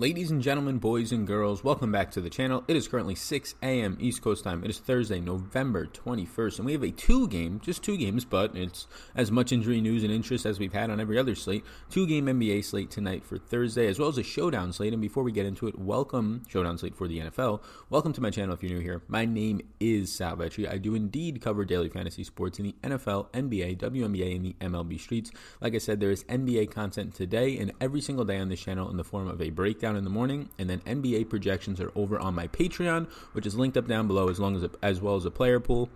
Ladies and gentlemen, boys and girls, welcome back to the channel. It is currently 6 a.m. East Coast time. It is Thursday, November 21st, and we have a two game, just two games, but it's as much injury news and interest as we've had on every other slate. Two game NBA slate tonight for Thursday, as well as a showdown slate. And before we get into it, welcome, showdown slate for the NFL. Welcome to my channel if you're new here. My name is Sal Vetri. I do indeed cover daily fantasy sports in the NFL, NBA, WNBA, and the MLB streets. Like I said, there is NBA content today and every single day on this channel in the form of a breakdown in the morning, and then NBA projections are over on my Patreon, which is linked up down below, as long as a, as well as a player pool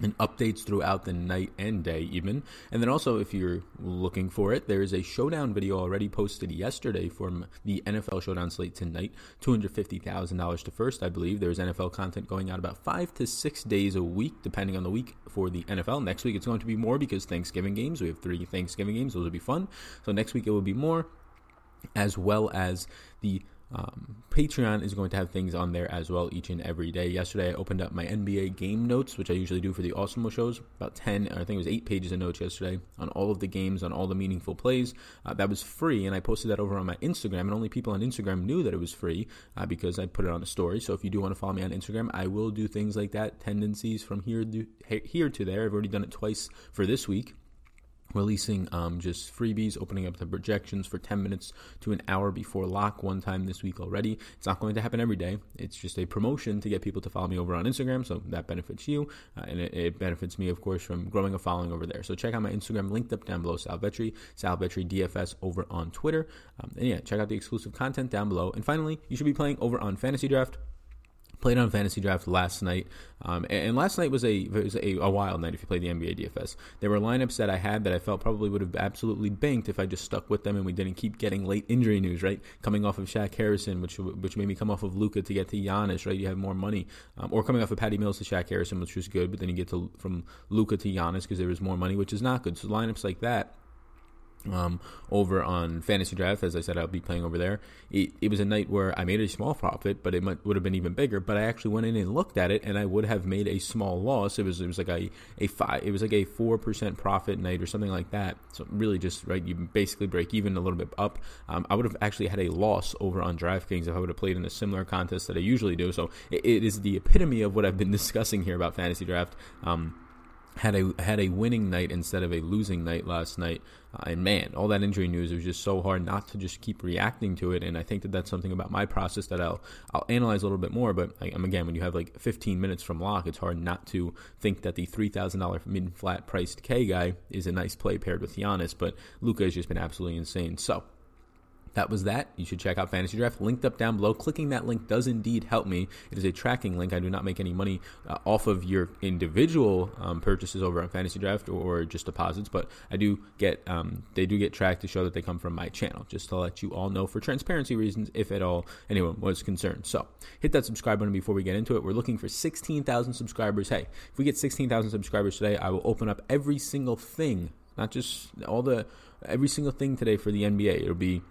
and updates throughout the night and day even. And then also if you're looking for it there is a showdown video already posted yesterday from the nfl showdown slate tonight. $250000 to first i believe. There's nfl content going out about five to six days a week depending on the week for the nfl next week it's going to be more because thanksgiving games we have three thanksgiving games those will be fun. So next week it will be more as well as the um, Patreon is going to have things on there as well each and every day. Yesterday, I opened up my NBA game notes, which I usually do for the Awesemo shows. About 10, I think it was 8 pages of notes yesterday on all of the games, on all the meaningful plays. Uh, that was free, and I posted that over on my Instagram. And only people on Instagram knew that it was free uh, because I put it on a story. So if you do want to follow me on Instagram, I will do things like that, tendencies from here to, here to there. I've already done it twice for this week releasing um, just freebies, opening up the projections for 10 minutes to an hour before lock one time this week already. It's not going to happen every day. It's just a promotion to get people to follow me over on Instagram, so that benefits you, uh, and it, it, benefits me, of course, from growing a following over there. So check out my Instagram, linked up down below, Sal Vetri, Sal Vetri DFS over on Twitter. Um, and yeah, check out the exclusive content down below. And finally, you should be playing over on Fantasy Draft played on fantasy draft last night um, and, and, last night was a was a, a, wild night if you played the nba dfs there were lineups that i had that i felt probably would have absolutely banked if i just stuck with them and we didn't keep getting late injury news right? Coming off of Shaq Harrison which which made me come off of Luka to get to Giannis right? You have more money. Um, or coming off of Patty Mills to Shaq Harrison which was good but then you get to from Luka to Giannis because there was more money which is not good. So lineups like that um, over on Fantasy Draft. As I said, I'll be playing over there. It, it was a night where I made a small profit, but it might, would have been even bigger. But I actually went in and looked at it, and I would have made a small loss. It was it was like a a five. It was like a four percent profit night or something like that. So really, just right, you basically break even a little bit up. Um, I would have actually had a loss over on DraftKings if I would have played in a similar contest that I usually do. So it, it is the epitome of what I've been discussing here about Fantasy Draft. Um, had a had a winning night instead of a losing night last night. Uh, and man, all that injury news it was just so hard not to just keep reacting to it. And I think that that's something about my process that I'll I'll analyze a little bit more. But I, again, when you have like 15 minutes from lock, it's hard not to think that the three thousand dollar mid flat priced K guy is a nice play paired with Giannis. But Luka has just been absolutely insane. So that was that. You should check out Fantasy Draft, linked up down below. Clicking that link does indeed help me. It is a tracking link. I do not make any money uh, off of your individual um, purchases over on Fantasy Draft or, or, just deposits, but I do get um, they do get tracked to show that they come from my channel, just to let you all know for transparency reasons, if at all anyone was concerned. So hit that subscribe button before we get into it. We're looking for 16,000 subscribers. Hey, if we get 16,000 subscribers today, I will open up every single thing, not just all the every single thing today for the NBA. It'll be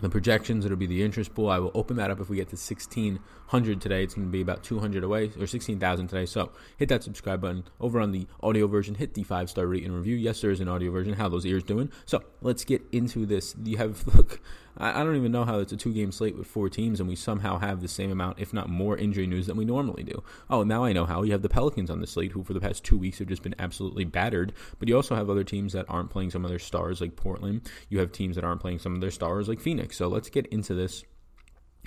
the projections it'll be the interest pool. I will open that up if we get to 1600 today. It's going to be about 200 away or 16000 today. So hit that subscribe button. Over on the audio version hit the five star rate and review. Yes there is an audio version. How those ears doing? So let's get into this. You have look I, I don't even know how it's a two game slate with four teams and we somehow have the same amount, if not more, injury news than we normally do. Oh, now I know how. You have the Pelicans on the slate, who for the past two weeks have just been absolutely battered, but you also have other teams that aren't playing some of their stars, like Portland. You have teams that aren't playing some of their stars, like Phoenix. So let's get into this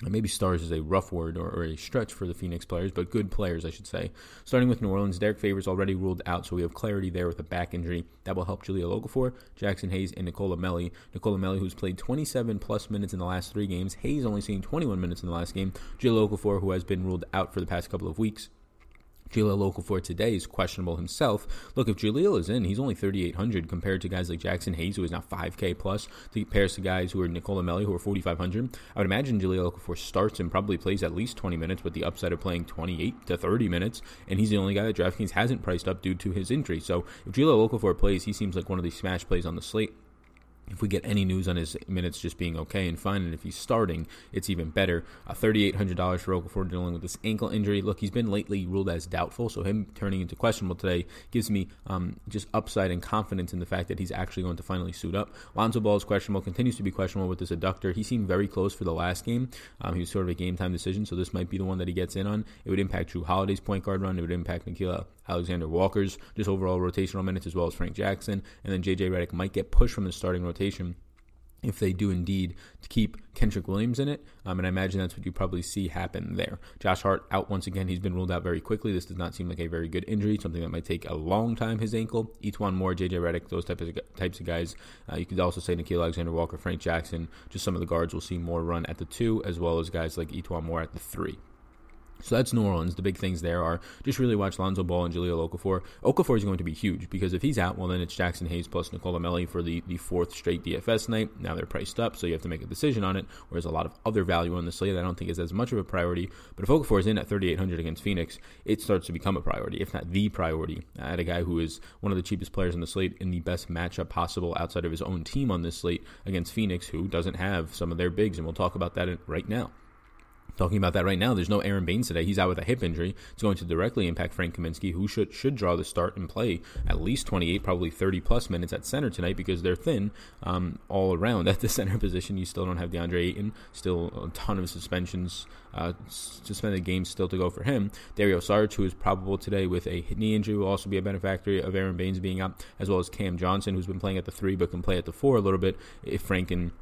maybe stars is a rough word or, or, a stretch for the Phoenix players, but good players, I should say. Starting with New Orleans, Derrick Favors already ruled out, so we have clarity there with a back injury. That will help Jahlil Okafor, Jaxson Hayes, and Nicola Melli. Nicola Melli, who's played 27 plus minutes in the last three games. Hayes only seen 21 minutes in the last game. Jahlil Okafor, who has been ruled out for the past couple of weeks. Jahlil Okafor today is questionable himself. Look, if Jahlil is in, he's only 3,800 compared to guys like Jaxson Hayes, who is now 5K plus, compares to guys who are Nicolo Melli, who are 4,500. I would imagine Jahlil Okafor starts and probably plays at least 20 minutes with the upside of playing 28 to 30 minutes, and he's the only guy that DraftKings hasn't priced up due to his injury. So if Jahlil Okafor plays, he seems like one of the smash plays on the slate if we get any news on his minutes just being okay and fine, and if he's starting, it's even better. Uh, $3,800 for Okafor dealing with this ankle injury. Look, he's been lately ruled as doubtful, so him turning into questionable today gives me um, just upside and confidence in the fact that he's actually going to finally suit up. Lonzo Ball is questionable, continues to be questionable with this adductor. He seemed very close for the last game. Um, he was sort of a game time decision, so this might be the one that he gets in on. It would impact Jrue Holiday's point guard run. It would impact Nickeil Alexander Walker's just overall rotational minutes as well as Frank Jackson. And then JJ Redick might get pushed from the starting rotation if they do indeed to keep Kenrich Williams in it. Um, and I imagine that's what you probably see happen there. Josh Hart out once again. He's been ruled out very quickly. This does not seem like a very good injury, something that might take a long time, his ankle. E'Twaun Moore, JJ Redick, those types of, types of guys. Uh, you could also say Nickeil Alexander Walker, Frank Jackson. Just some of the guards will see more run at the two, as well as guys like E'Twaun Moore at the three. So that's New Orleans. The big things there are just really watch Lonzo Ball and Jahlil Okafor. Okafor is going to be huge because if he's out, well, then it's Jaxson Hayes plus Nicolo Melli for the, the fourth straight DFS night. Now they're priced up, so you have to make a decision on it. Whereas a lot of other value on the slate I don't think is as much of a priority. But if Okafor is in at 3,800 against Phoenix, it starts to become a priority, if not the priority. Had a guy who is one of the cheapest players on the slate in the best matchup possible outside of his own team on this slate against Phoenix, who doesn't have some of their bigs, and we'll talk about that right now. Talking about that right now, there's no Aron Baynes today. He's out with a hip injury. It's going to directly impact Frank Kaminsky, who should should draw the start and play at least 28, probably 30 plus minutes at center tonight because they're thin um, all around at the center position. You still don't have DeAndre Ayton. Still a ton of suspensions, uh, suspended games still to go for him. Dario Saric, who is probable today with a knee injury, will also be a beneficiary of Aron Baynes being out, as well as Cam Johnson, who's been playing at the three but can play at the four a little bit if Frank and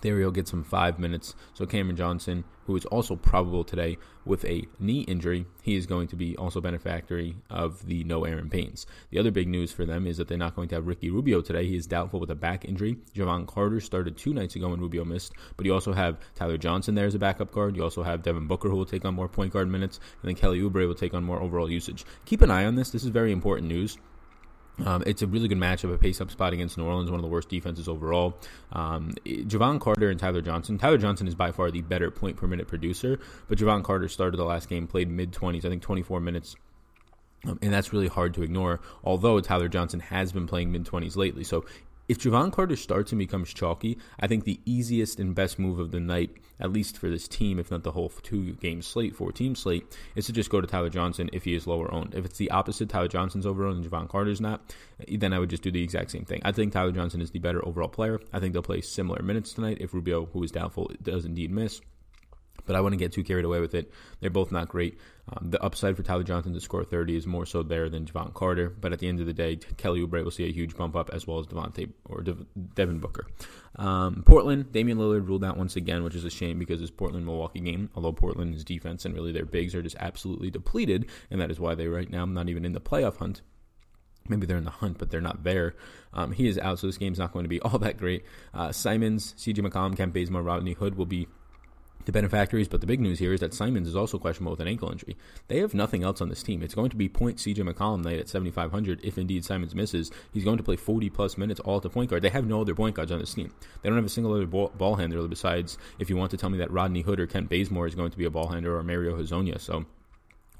Dario gets him five minutes. So Cameron Johnson, who is also probable today with a knee injury, he is going to be also beneficiary of the no Aron Baynes. The other big news for them is that they're not going to have Ricky Rubio today. He is doubtful with a back injury. Jevon Carter started two nights ago when Rubio missed, but you also have Tyler Johnson there as a backup guard. You also have Devin Booker who will take on more point guard minutes, and then Kelly Oubre will take on more overall usage. Keep an eye on this. This is very important news. Um, it's a really good matchup, a pace-up spot against New Orleans, one of the worst defenses overall. Um, Jevon Carter and Tyler Johnson. Tyler Johnson is by far the better point per minute producer, but Jevon Carter started the last game, played mid 20s, I think 24 minutes. Um, and that's really hard to ignore, although Tyler Johnson has been playing mid 20s lately. So if Jevon Carter starts and becomes chalky, I think the easiest and best move of the night, at least for this team, if not the whole two game slate, four team slate, is to just go to Tyler Johnson if he is lower owned. If it's the opposite, Tyler Johnson's over owned and Jevon Carter's not, then I would just do the exact same thing. I think Tyler Johnson is the better overall player. I think they'll play similar minutes tonight if Rubio, who is doubtful, does indeed miss but I wouldn't get too carried away with it. They're both not great. Um, the upside for Tyler Johnson to score 30 is more so there than Jevon Carter, but at the end of the day, Kelly Oubre will see a huge bump up as well as Devontae or De- Devin Booker. Um, Portland, Damian Lillard ruled out once again, which is a shame because this Portland Milwaukee game, although Portland's defense and really their bigs are just absolutely depleted, and that is why they right now not even in the playoff hunt maybe they're in the hunt, but they're not there. Um, he is out, so this game's not going to be all that great. Uh, Simons, CJ McCollum, Kent Bazemore, Rodney Hood will be the benefactories, but the big news here is that Simons is also questionable with an ankle injury. They have nothing else on this team. It's going to be point CJ McCollum night at 7,500 if indeed Simons misses. He's going to play 40 plus minutes all at the point guard. They have no other point guards on this team. They don't have a single other ball, ball handler besides if you want to tell me that Rodney Hood or Kent Bazemore is going to be a ball handler or Mario Hezonja. So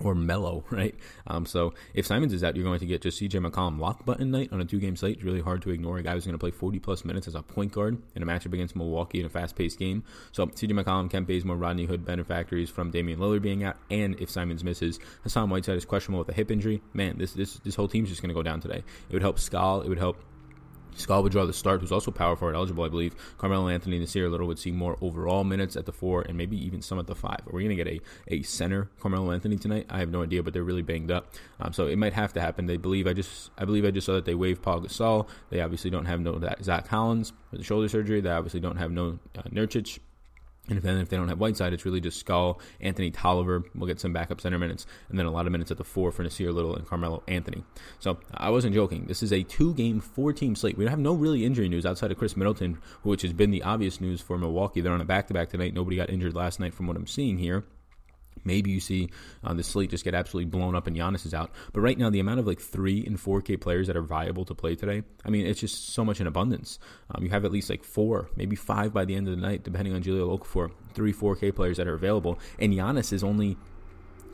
or Mello, right? Um, so if Simons is out, you're going to get just CJ McCollum lock button night on a two game slate. It's really hard to ignore a guy who's going to play 40 plus minutes as a point guard in a matchup against Milwaukee in a fast paced game. So CJ McCollum, Kent Bazemore, Rodney Hood, benefactories from Damian Lillard being out, and if Simons misses, Hassan Whiteside is questionable with a hip injury. Man, this this this whole team's just going to go down today. It would help Skal. It would help Skal would draw the start, who's also power forward eligible, I believe. Carmelo Anthony and Nassir Little would see more overall minutes at the four and maybe even some at the five. Are we going to get a, a center Carmelo Anthony tonight? I have no idea, but they're really banged up, um, so it might have to happen. They believe I just I believe I just saw that they waived Pau Gasol. They obviously don't have no Zach Collins with the shoulder surgery. They obviously don't have no uh, Nurkic. And then if they don't have Whiteside, it's really just Skal, Anthony Tolliver. We'll get some backup center minutes, and then a lot of minutes at the four for Nassir Little and Carmelo Anthony. So I wasn't joking. This is a two-game, four-team slate. We have no really injury news outside of Khris Middleton, which has been the obvious news for Milwaukee. They're on a back-to-back tonight. Nobody got injured last night, from what I'm seeing here. Maybe you see uh, the slate just get absolutely blown up and Giannis is out. But right now, the amount of like three and four K players that are viable to play today, I mean, it's just so much in abundance. Um, you have at least like four, maybe five by the end of the night, depending on Jahlil Okafor, three, four K players that are available. And Giannis is only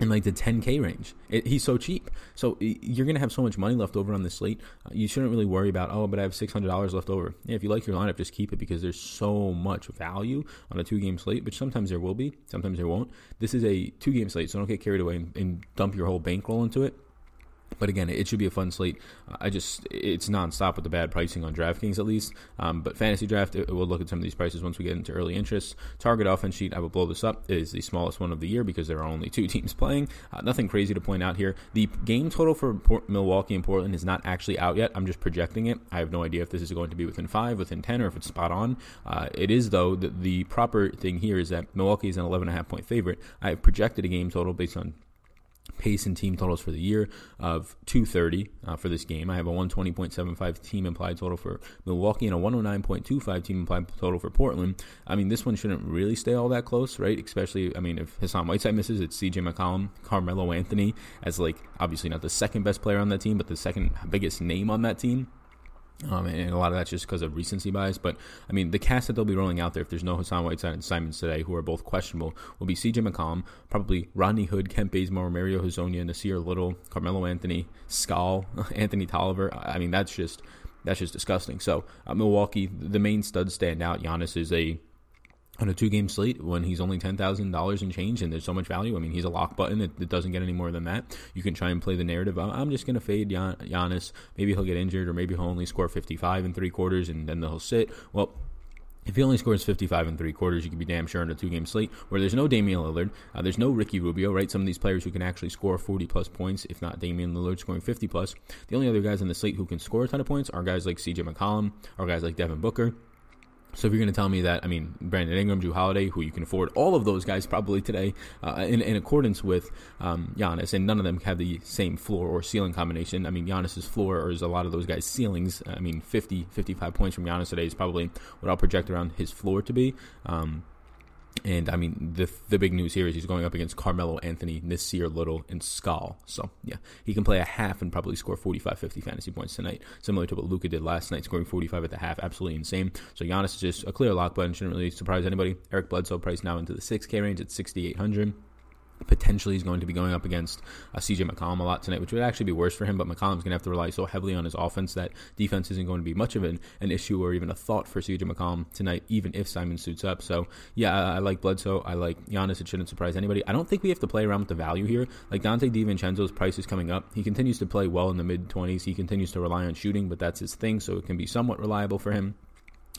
in like the 10k range. It, he's so cheap. So you're going to have so much money left over on the slate. Uh, you shouldn't really worry about, oh, but I have $600 left over. Yeah, if you like your lineup, just keep it because there's so much value on a two game slate, which sometimes there will be, sometimes there won't. This is a two game slate, so don't get carried away and, and dump your whole bankroll into it. But again, it should be a fun slate. I just it's nonstop with the bad pricing on DraftKings at least. Um, but fantasy draft, it, we'll look at some of these prices once we get into early interest. Target offense sheet, I will blow this up. It is the smallest one of the year because there are only two teams playing. Uh, nothing crazy to point out here. The game total for Port- Milwaukee and Portland is not actually out yet. I'm just projecting it. I have no idea if this is going to be within five, within ten, or if it's spot on. Uh, it is though. The, the proper thing here is that Milwaukee is an 11 and a half point favorite. I have projected a game total based on pace and team totals for the year of 230 uh, for this game. I have a 120.75 team implied total for Milwaukee and a 109.25 team implied total for Portland. I mean, this one shouldn't really stay all that close, right? Especially, I mean, if Hassan Whiteside misses, it's CJ McCollum, Carmelo Anthony as like obviously not the second best player on that team, but the second biggest name on that team. Um, and a lot of that's just because of recency bias. But I mean, the cast that they'll be rolling out there, if there's no Hassan Whiteside and Simons today, who are both questionable, will be CJ McCollum, probably Rodney Hood, Kent Bazemore, Mario Hezonja, Nassir Little, Carmelo Anthony, Skal, Anthony Tolliver. I mean, that's just that's just disgusting. So uh, Milwaukee, the main studs stand out. Giannis is a on a two game slate when he's only ten thousand dollars in change and there's so much value. I mean, he's a lock button. It, it, doesn't get any more than that. You can try and play the narrative. I'm just going to fade Gian, Giannis. Maybe he'll get injured, or maybe he'll only score 55 and three quarters, and then he'll sit. Well. If he only scores 55 and three quarters, you can be damn sure in a two game slate where there's no Damian Lillard, uh, there's no Ricky Rubio, right? Some of these players who can actually score 40 plus points, if not Damian Lillard scoring 50 plus. The only other guys on the slate who can score a ton of points are guys like CJ McCollum, or guys like Devin Booker. So if you're going to tell me that, I mean, Brandon Ingram, Jrue Holiday, who you can afford all of those guys probably today uh, in, in, accordance with um, Giannis, and none of them have the same floor or ceiling combination. I mean, Giannis's floor is a lot of those guys' ceilings. I mean, 50, 55 points from Giannis today is probably what I'll project around his floor to be. Um, and I mean, the the big news here is he's going up against Carmelo Anthony, Nassir Little, and Skal. So, yeah, he can play a half and probably score 45, 50 fantasy points tonight, similar to what Luka did last night, scoring 45 at the half. Absolutely insane. So, Giannis is just a clear lock button. Shouldn't really surprise anybody. Eric Bledsoe priced now into the 6K range at 6,800 potentially he's going to be going up against uh, CJ McCollum a lot tonight, which would actually be worse for him. But McCollum's going to have to rely so heavily on his offense that defense isn't going to be much of an, an issue or even a thought for CJ McCollum tonight, even if Simon suits up. So yeah, I, I, like Bledsoe. I like Giannis. It shouldn't surprise anybody. I don't think we have to play around with the value here. Like Donte DiVincenzo's price is coming up. He continues to play well in the mid twenties. He continues to rely on shooting, but that's his thing, so it can be somewhat reliable for him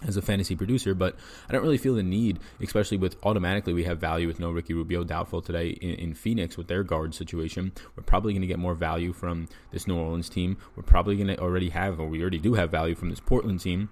as a fantasy producer, but I don't really feel the need, especially with automatically we have value with no Ricky Rubio doubtful today in, in Phoenix with their guard situation. We're probably going to get more value from this New Orleans team. We're probably going to already have, or we already do have value from this Portland team.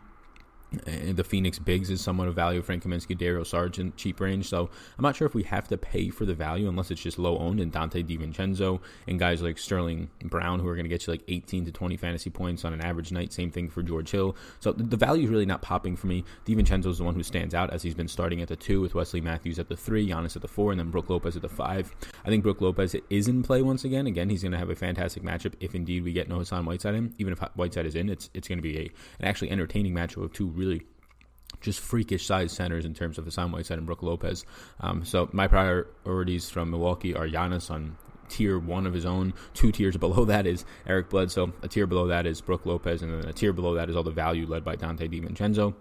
Uh, the Phoenix Bigs is somewhat of value. Frank Kaminsky, Dario Saric, cheap range. So I'm not sure if we have to pay for the value unless it's just low owned. And Donte DiVincenzo and guys like Sterling Brown, who are going to get you like 18 to 20 fantasy points on an average night. Same thing for George Hill. So the value is really not popping for me. DiVincenzo is the one who stands out as he's been starting at the two with Wesley Matthews at the three, Giannis at the four, and then Brook Lopez at the five. I think Brook Lopez is in play once again. Again, he's going to have a fantastic matchup if indeed we get no Hassan Whiteside in. Even if Whiteside is in, it's it's going to be a an actually entertaining matchup of two really just freakish size centers in terms of Hassan Whiteside and Brook Lopez. Um, so my priorities from Milwaukee are Giannis on tier one of his own. Two tiers below that is Eric Bledsoe. A tier below that is Brook Lopez, and then a tier below that is all the value led by Donte DiVincenzo.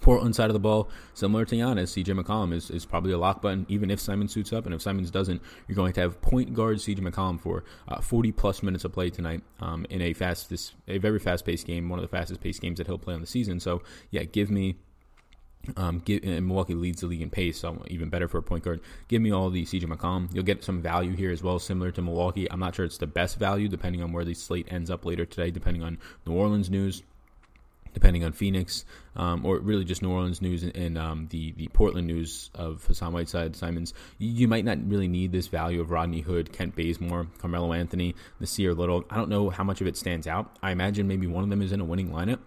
Portland side of the ball, similar to Giannis, CJ McCollum is, is probably a lock button, even if Simon suits up. And if Simons doesn't, you're going to have point guard CJ McCollum for uh, 40 plus minutes of play tonight um, in a fast, this, a very fast paced game, one of the fastest paced games that he'll play on the season. So, yeah, give me um, give, and Milwaukee leads the league in pace, so even better for a point guard. Give me all the CJ McCollum. You'll get some value here as well, similar to Milwaukee. I'm not sure it's the best value, depending on where the slate ends up later today, depending on New Orleans news, depending on Phoenix, um, or really just New Orleans news and, and um, the the Portland news of Hassan Whiteside, Simons. You, you, might not really need this value of Rodney Hood, Kent Bazemore, Carmelo Anthony, Nassir Little. I don't know how much of it stands out. I imagine maybe one of them is in a winning lineup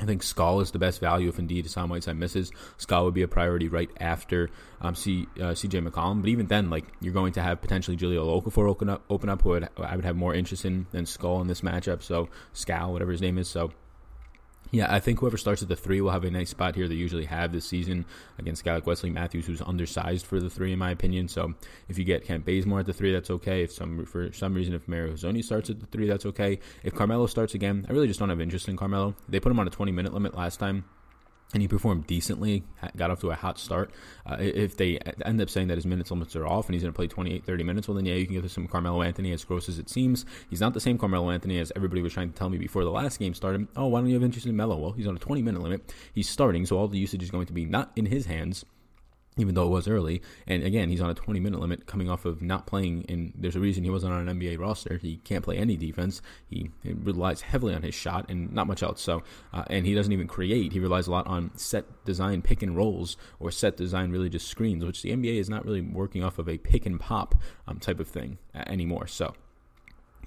I think Skal is the best value if indeed Hassan Whiteside misses. Skal would be a priority right after um, C, uh, CJ McCollum. But even then, like you're going to have potentially Jahlil Okafor open up, open up, who would, I would have more interest in than Skal in this matchup. So Skal, whatever his name is. So yeah, I think whoever starts at the three will have a nice spot here. They usually have this season against a guy like Wesley Matthews, who's undersized for the three, in my opinion. So if you get Kent Bazemore at the three, that's okay. If some for some reason if Mario Hezonja starts at the three, that's okay. If Carmelo starts again, I really just don't have interest in Carmelo. They put him on a 20 minute limit last time and he performed decently, got off to a hot start. Uh, if they end up saying that his minutes limits are off and he's going to play 28, 30 minutes, well, then yeah, you can get some Carmelo Anthony, as gross as it seems. He's not the same Carmelo Anthony as everybody was trying to tell me before the last game started. Oh, why don't you have interest in Melo? Well, he's on a 20 minute limit. He's starting, so all the usage is going to be not in his hands even though it was early. And again, he's on a 20 minute limit coming off of not playing. And there's a reason he wasn't on an NBA roster. He can't play any defense. He, relies heavily on his shot and not much else. So, uh, and he doesn't even create. He relies a lot on set design pick and rolls or set design really just screens, which the NBA is not really working off of a pick and pop um, type of thing uh, anymore. So,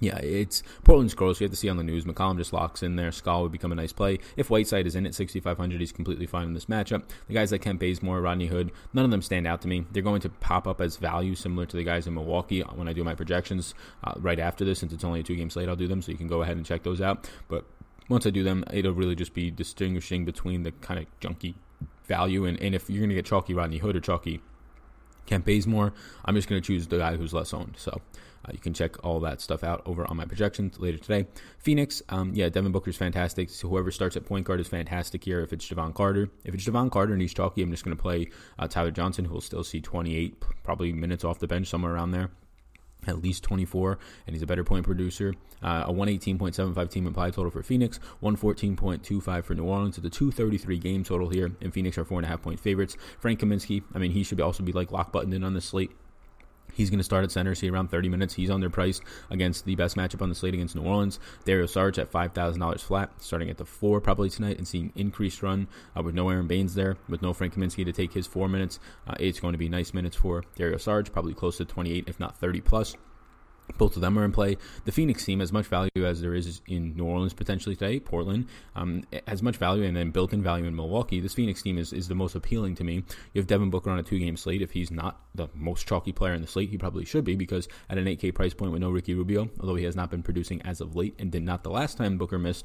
yeah, it's Portland's gross. You have to see on the news. McCollum just locks in there. Skal would become a nice play. If Whiteside is in at 6,500, he's completely fine in this matchup. The guys like Kent Bazemore, Rodney Hood, none of them stand out to me. They're going to pop up as value similar to the guys in Milwaukee when I do my projections uh, right after this. Since it's only a two game slate, I'll do them, so you can go ahead and check those out. But once I do them, it'll really just be distinguishing between the kind of junky value and, and if you're going to get chalky Rodney Hood or chalky Kent Bazemore, I'm just going to choose the guy who's less owned. So uh, you can check all that stuff out over on my projections later today. Phoenix, um, yeah, Devin Booker's fantastic. So whoever starts at point guard is fantastic here. If it's Jevon Carter, if it's Jevon Carter and he's chalky, I'm just going to play uh, Tyler Johnson, who will still see 28 probably minutes off the bench somewhere around there at least 24, and he's a better point producer. Uh, a 118.75 team implied total for Phoenix, 114.25 for New Orleans. It's a 233 game total here, and Phoenix are four and a half point favorites. Frank Kaminsky, I mean, he should also be like lock buttoned in on the slate. He's going to start at center, see around 30 minutes. He's on their price against the best matchup on the slate against New Orleans. Dario Saric at $5,000 flat, starting at the four probably tonight and seeing increased run uh, with no Aron Baynes there, with no Frank Kaminsky to take his four minutes. Uh, it's going to be nice minutes for Dario Saric, probably close to 28, if not 30 plus. Both of them are in play. The Phoenix team, as much value as there is in New Orleans potentially today, Portland, um, has much value and then built in value in Milwaukee. This Phoenix team is, is the most appealing to me. You have Devin Booker on a two game slate. If he's not the most chalky player in the slate, he probably should be because at an 8K price point with no Ricky Rubio, although he has not been producing as of late and did not the last time Booker missed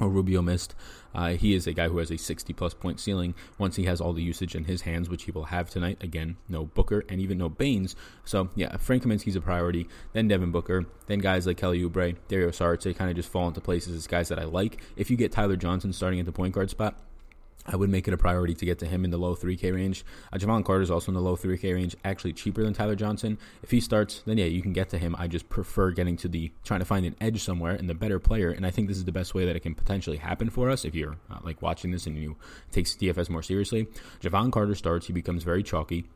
or Rubio missed. Uh, he is a guy who has a 60 plus point ceiling once he has all the usage in his hands, which he will have tonight. Again, no Booker and even no Baynes. So, yeah, Frank Kaminsky's a priority. Then Devin Booker. Then guys like Kelly Oubre, Dario Saric, they kind of just fall into places as guys that I like. If you get Tyler Johnson starting at the point guard spot, I would make it a priority to get to him in the low 3K range. Uh, Jevon Carter is also in the low 3K range, actually cheaper than Tyler Johnson. If he starts, then yeah, you can get to him. I just prefer getting to the trying to find an edge somewhere and the better player. And I think this is the best way that it can potentially happen for us if you're uh, like watching this and you take DFS more seriously. Jevon Carter starts, he becomes very chalky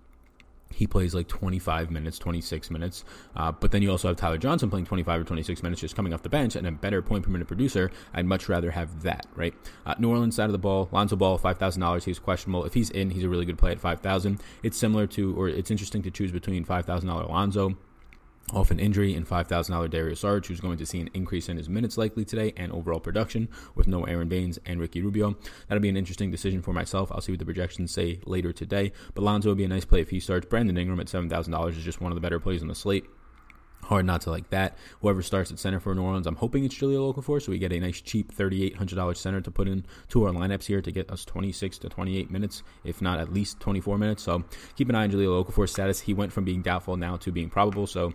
he plays like 25 minutes, 26 minutes. Uh, but then you also have Tyler Johnson playing 25 or 26 minutes just coming off the bench and a better point per minute producer. I'd much rather have that, right? Uh, New Orleans side of the ball, Lonzo Ball, $5,000. He's questionable. If he's in, he's a really good play at 5000 It's similar to, or it's interesting to choose between $5,000 Lonzo off an injury and $5,000 Darius Saric, who's going to see an increase in his minutes likely today and overall production with no Aron Baynes and Ricky Rubio. That'll be an interesting decision for myself. I'll see what the projections say later today. But Lonzo would be a nice play if he starts. Brandon Ingram at $7,000 is just one of the better plays on the slate. Hard not to like that. Whoever starts at center for New Orleans, I'm hoping it's Jahlil Okafor, so we get a nice cheap $3,800 center to put in to our lineups here to get us 26 to 28 minutes, if not at least 24 minutes. So keep an eye on Jahlil Okafor's status. He went from being doubtful now to being probable, so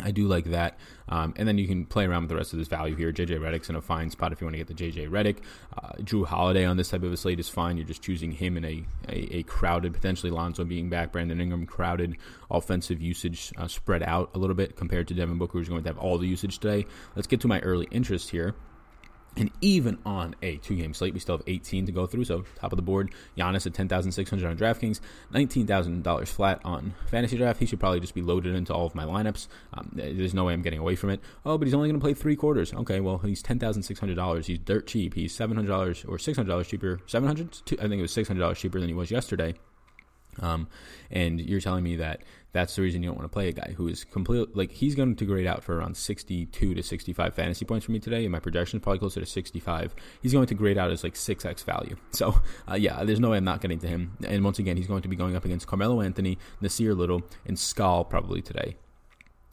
I do like that. Um, and then you can play around with the rest of this value here. JJ Redick's in a fine spot if you want to get the JJ Redick. Uh, Jrue Holiday on this type of a slate is fine. You're just choosing him in a, a, a crowded, potentially Lonzo being back, Brandon Ingram crowded offensive usage uh, spread out a little bit compared to Devin Booker, who's going to have all the usage today. Let's get to my early interest here. And even on a two game slate, we still have 18 to go through. So, top of the board, Giannis at 10600 on DraftKings, $19,000 flat on Fantasy Draft. He should probably just be loaded into all of my lineups. Um, there's no way I'm getting away from it. Oh, but he's only going to play three quarters. Okay, well, he's $10,600. He's dirt cheap. He's $700 or $600 cheaper. $700? I think it was $600 cheaper than he was yesterday. Um, and you're telling me that that's the reason you don't want to play a guy who is completely like he's going to grade out for around 62 to 65 fantasy points for me today. And my projection is probably closer to 65. He's going to grade out as like 6x value. So, uh, yeah, there's no way I'm not getting to him. And once again, he's going to be going up against Carmelo Anthony, Nassir Little, and Skal probably today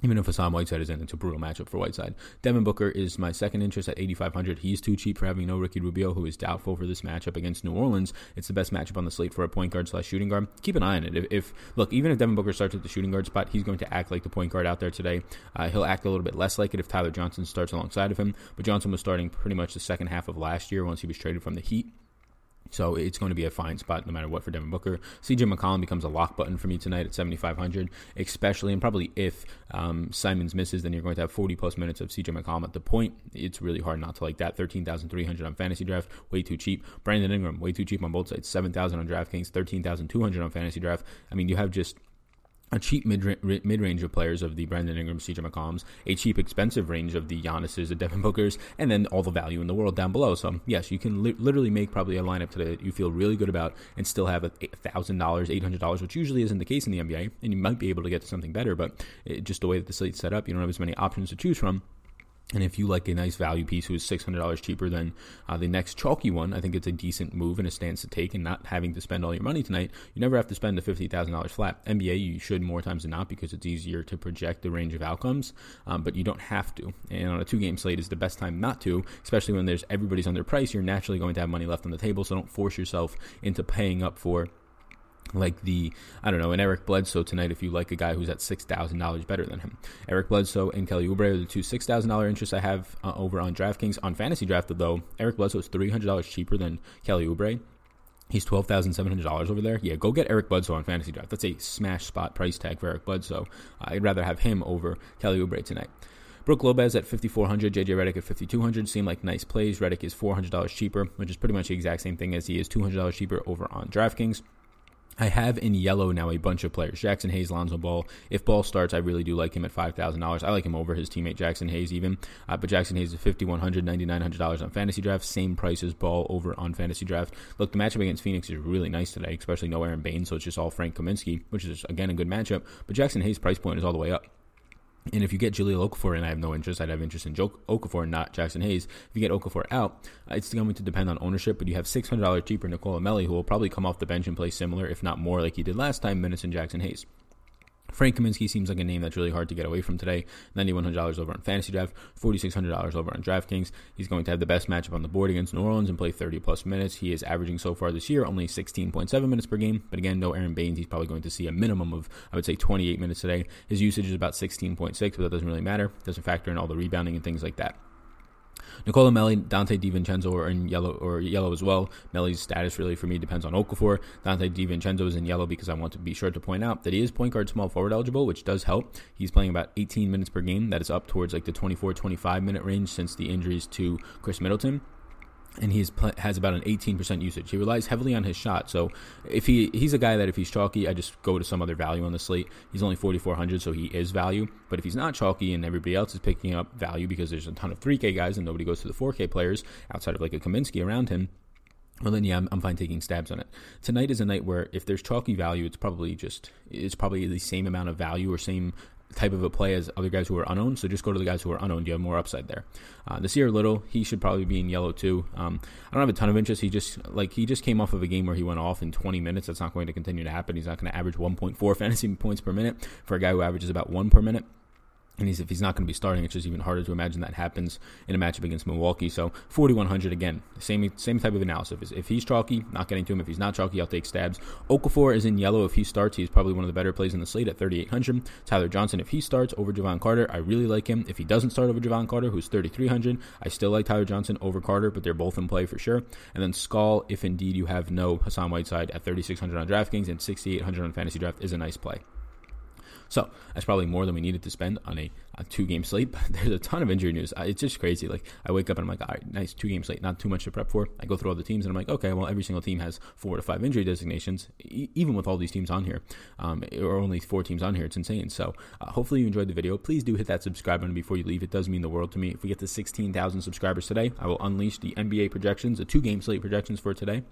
even if Hassan Whiteside is in, it's a brutal matchup for Whiteside. Devin Booker is my second interest at 8,500. He's too cheap for having no Ricky Rubio, who is doubtful for this matchup against New Orleans. It's the best matchup on the slate for a point guard slash shooting guard. Keep an eye on it. If, if, look, even if Devin Booker starts at the shooting guard spot, he's going to act like the point guard out there today. Uh, he'll act a little bit less like it if Tyler Johnson starts alongside of him. But Johnson was starting pretty much the second half of last year once he was traded from the Heat. So it's going to be a fine spot no matter what for Devin Booker. CJ McCollum becomes a lock button for me tonight at 7,500, especially and probably if um, Simons misses, then you're going to have 40 plus minutes of CJ McCollum at the point. It's really hard not to like that. 13,300 on fantasy draft, way too cheap. Brandon Ingram, way too cheap on both sides. 7,000 on DraftKings, 13,200 on fantasy draft. I mean, you have just a cheap mid range of players of the Brandon Ingram, CJ McCollums, a cheap expensive range of the Giannis's, the Devin Bookers, and then all the value in the world down below. So yes, you can li- literally make probably a lineup today that you feel really good about and still have a thousand dollars, eight hundred dollars, which usually isn't the case in the NBA, and you might be able to get to something better. But it, just the way that the slate's set up, you don't have as many options to choose from. And if you like a nice value piece who is $600 cheaper than uh, the next chalky one, I think it's a decent move and a stance to take and not having to spend all your money tonight. You never have to spend the $50,000 flat. NBA, you should more times than not because it's easier to project the range of outcomes, um, but you don't have to. And on a two game slate is the best time not to, especially when there's everybody's under price. You're naturally going to have money left on the table, so don't force yourself into paying up for like the I don't know, an Eric Bledsoe tonight if you like a guy who's at six thousand dollars better than him. Eric Bledsoe and Kelly Oubre are the two six thousand dollar interests I have uh, over on DraftKings. On Fantasy Drafted though, Eric Bledsoe is three hundred dollars cheaper than Kelly Oubre. He's twelve thousand seven hundred dollars over there. Yeah, go get Eric Bledsoe on Fantasy Draft. That's a smash spot price tag for Eric Bledsoe. I'd rather have him over Kelly Oubre tonight. Brook Lopez at 5400, JJ Redick at 5200 seem like nice plays. Redick is $400 cheaper, which is pretty much the exact same thing as he is $200 cheaper over on DraftKings. I have in yellow now a bunch of players. Jaxson Hayes, Lonzo Ball. If Ball starts, I really do like him at $5,000. I like him over his teammate Jaxson Hayes even. Uh, but Jaxson Hayes is $5,100, $9,900 on Fantasy Draft. Same price as Ball over on Fantasy Draft. Look, the matchup against Phoenix is really nice today, especially no Aron Baynes, so it's just all Frank Kaminsky, which is, again, a good matchup. But Jaxson Hayes' price point is all the way up. And if you get Jahlil Okafor, and I have no interest, I'd have interest in Okafor, not Jaxson Hayes. If you get Okafor out, it's going to depend on ownership, but you have $600 cheaper Nicola Melli, who will probably come off the bench and play similar, if not more, like he did last time, minutes in Jaxson Hayes. Frank Kaminsky seems like a name that's really hard to get away from today. $9,100 over on Fantasy Draft, $4,600 over on DraftKings. He's going to have the best matchup on the board against New Orleans and play 30 plus minutes. He is averaging so far this year only 16.7 minutes per game. But again, no Aron Baynes. He's probably going to see a minimum of, I would say, 28 minutes today. His usage is about 16.6, but that doesn't really matter. Doesn't factor in all the rebounding and things like that. Nicolo Melli, Donte DiVincenzo are in yellow or yellow as well. Melli's status really for me depends on Okafor. Donte DiVincenzo is in yellow because I want to be sure to point out that he is point guard small forward eligible, which does help. He's playing about 18 minutes per game. That is up towards like the 24, 25 minute range since the injuries to Khris Middleton and he has about an 18% usage. He relies heavily on his shot. So if he he's a guy that if he's chalky, I just go to some other value on the slate. He's only 4400, so he is value. But if he's not chalky and everybody else is picking up value because there's a ton of 3K guys and nobody goes to the 4K players outside of like a Kaminsky around him, well then yeah I'm, I'm, fine taking stabs on it tonight is a night where if there's chalky value it's probably just it's probably the same amount of value or same type of a play as other guys who are unowned. So just go to the guys who are unowned. You have more upside there. Uh, Nassir Little, he should probably be in yellow too. Um, I don't have a ton of interest. He just like he just came off of a game where he went off in 20 minutes. That's not going to continue to happen. He's not going to average 1.4 fantasy points per minute for a guy who averages about one per minute. And he's, if he's not going to be starting, it's just even harder to imagine that happens in a matchup against Milwaukee. So 4,100 again, same same type of analysis. If he's chalky, not getting to him. If he's not chalky, I'll take stabs. Okafor is in yellow. If he starts, he's probably one of the better plays in the slate at 3,800. Tyler Johnson, if he starts over Jevon Carter, I really like him. If he doesn't start over Jevon Carter, who's 3,300, I still like Tyler Johnson over Carter, but they're both in play for sure. And then Skal, if indeed you have no Hassan Whiteside at 3,600 on DraftKings and 6,800 on Fantasy Draft, is a nice play. So that's probably more than we needed to spend on a, a two game slate. But there's a ton of injury news. It's just crazy. Like I wake up and I'm like, all right, nice two game slate, not too much to prep for. I go through all the teams and I'm like, okay, well every single team has four to five injury designations, e- even with all these teams on here, um, or only four teams on here. It's insane. So uh, hopefully you enjoyed the video. Please do hit that subscribe button before you leave. It does mean the world to me. If we get to 16,000 subscribers today, I will unleash the NBA projections, the two game slate projections for today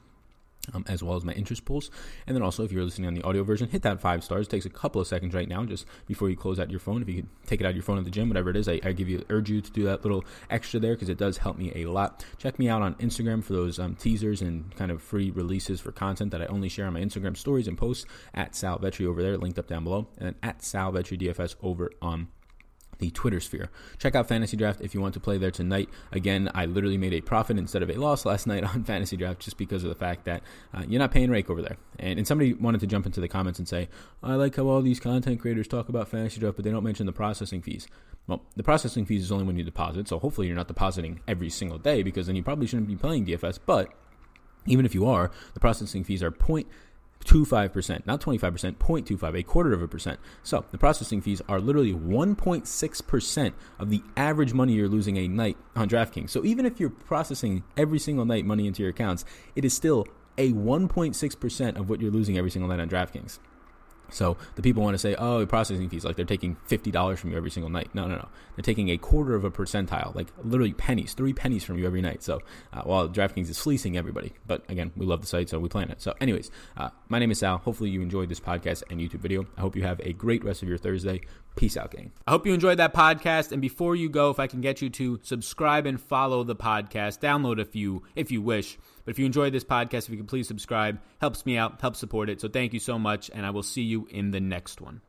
um, as well as my interest pools. And then also, if you're listening on the audio version, hit that five stars. It takes a couple of seconds right now, just before you close out your phone. If you could take it out of your phone at the gym, whatever it is, I, I give you urge you to do that little extra there because it does help me a lot. Check me out on Instagram for those um, teasers and kind of free releases for content that I only share on my Instagram stories and posts at Sal Vetri over there, linked up down below, and at Sal Vetri DFS over on the Twitter sphere. Check out Fantasy Draft if you want to play there tonight. Again, I literally made a profit instead of a loss last night on Fantasy Draft just because of the fact that uh, you're not paying rake over there. And, and somebody wanted to jump into the comments and say, I like how all these content creators talk about Fantasy Draft, but they don't mention the processing fees. Well, the processing fees is only when you deposit, so hopefully you're not depositing every single day because then you probably shouldn't be playing DFS. But even if you are, the processing fees are point 0.25%, not 25%, 0.25, a quarter of a percent. So the processing fees are literally 1.6% of the average money you're losing a night on DraftKings. So even if you're processing every single night money into your accounts, it is still a 1.6% of what you're losing every single night on DraftKings. So the people want to say, oh, processing fees, like they're taking $50 from you every single night. No, no, no. They're taking a quarter of a percentile, like literally pennies, three pennies from you every night. So uh, while DraftKings is fleecing everybody. But again, we love the site, so we plan it. So, anyways, uh, my name is Sal. Hopefully you enjoyed this podcast and YouTube video. I hope you have a great rest of your Thursday. Peace out, gang. I hope you enjoyed that podcast. And before you go, if I can get you to subscribe and follow the podcast, download a few if you wish. But if you enjoyed this podcast, if you could please subscribe, helps me out, helps support it. So thank you so much, and I will see you in the next one.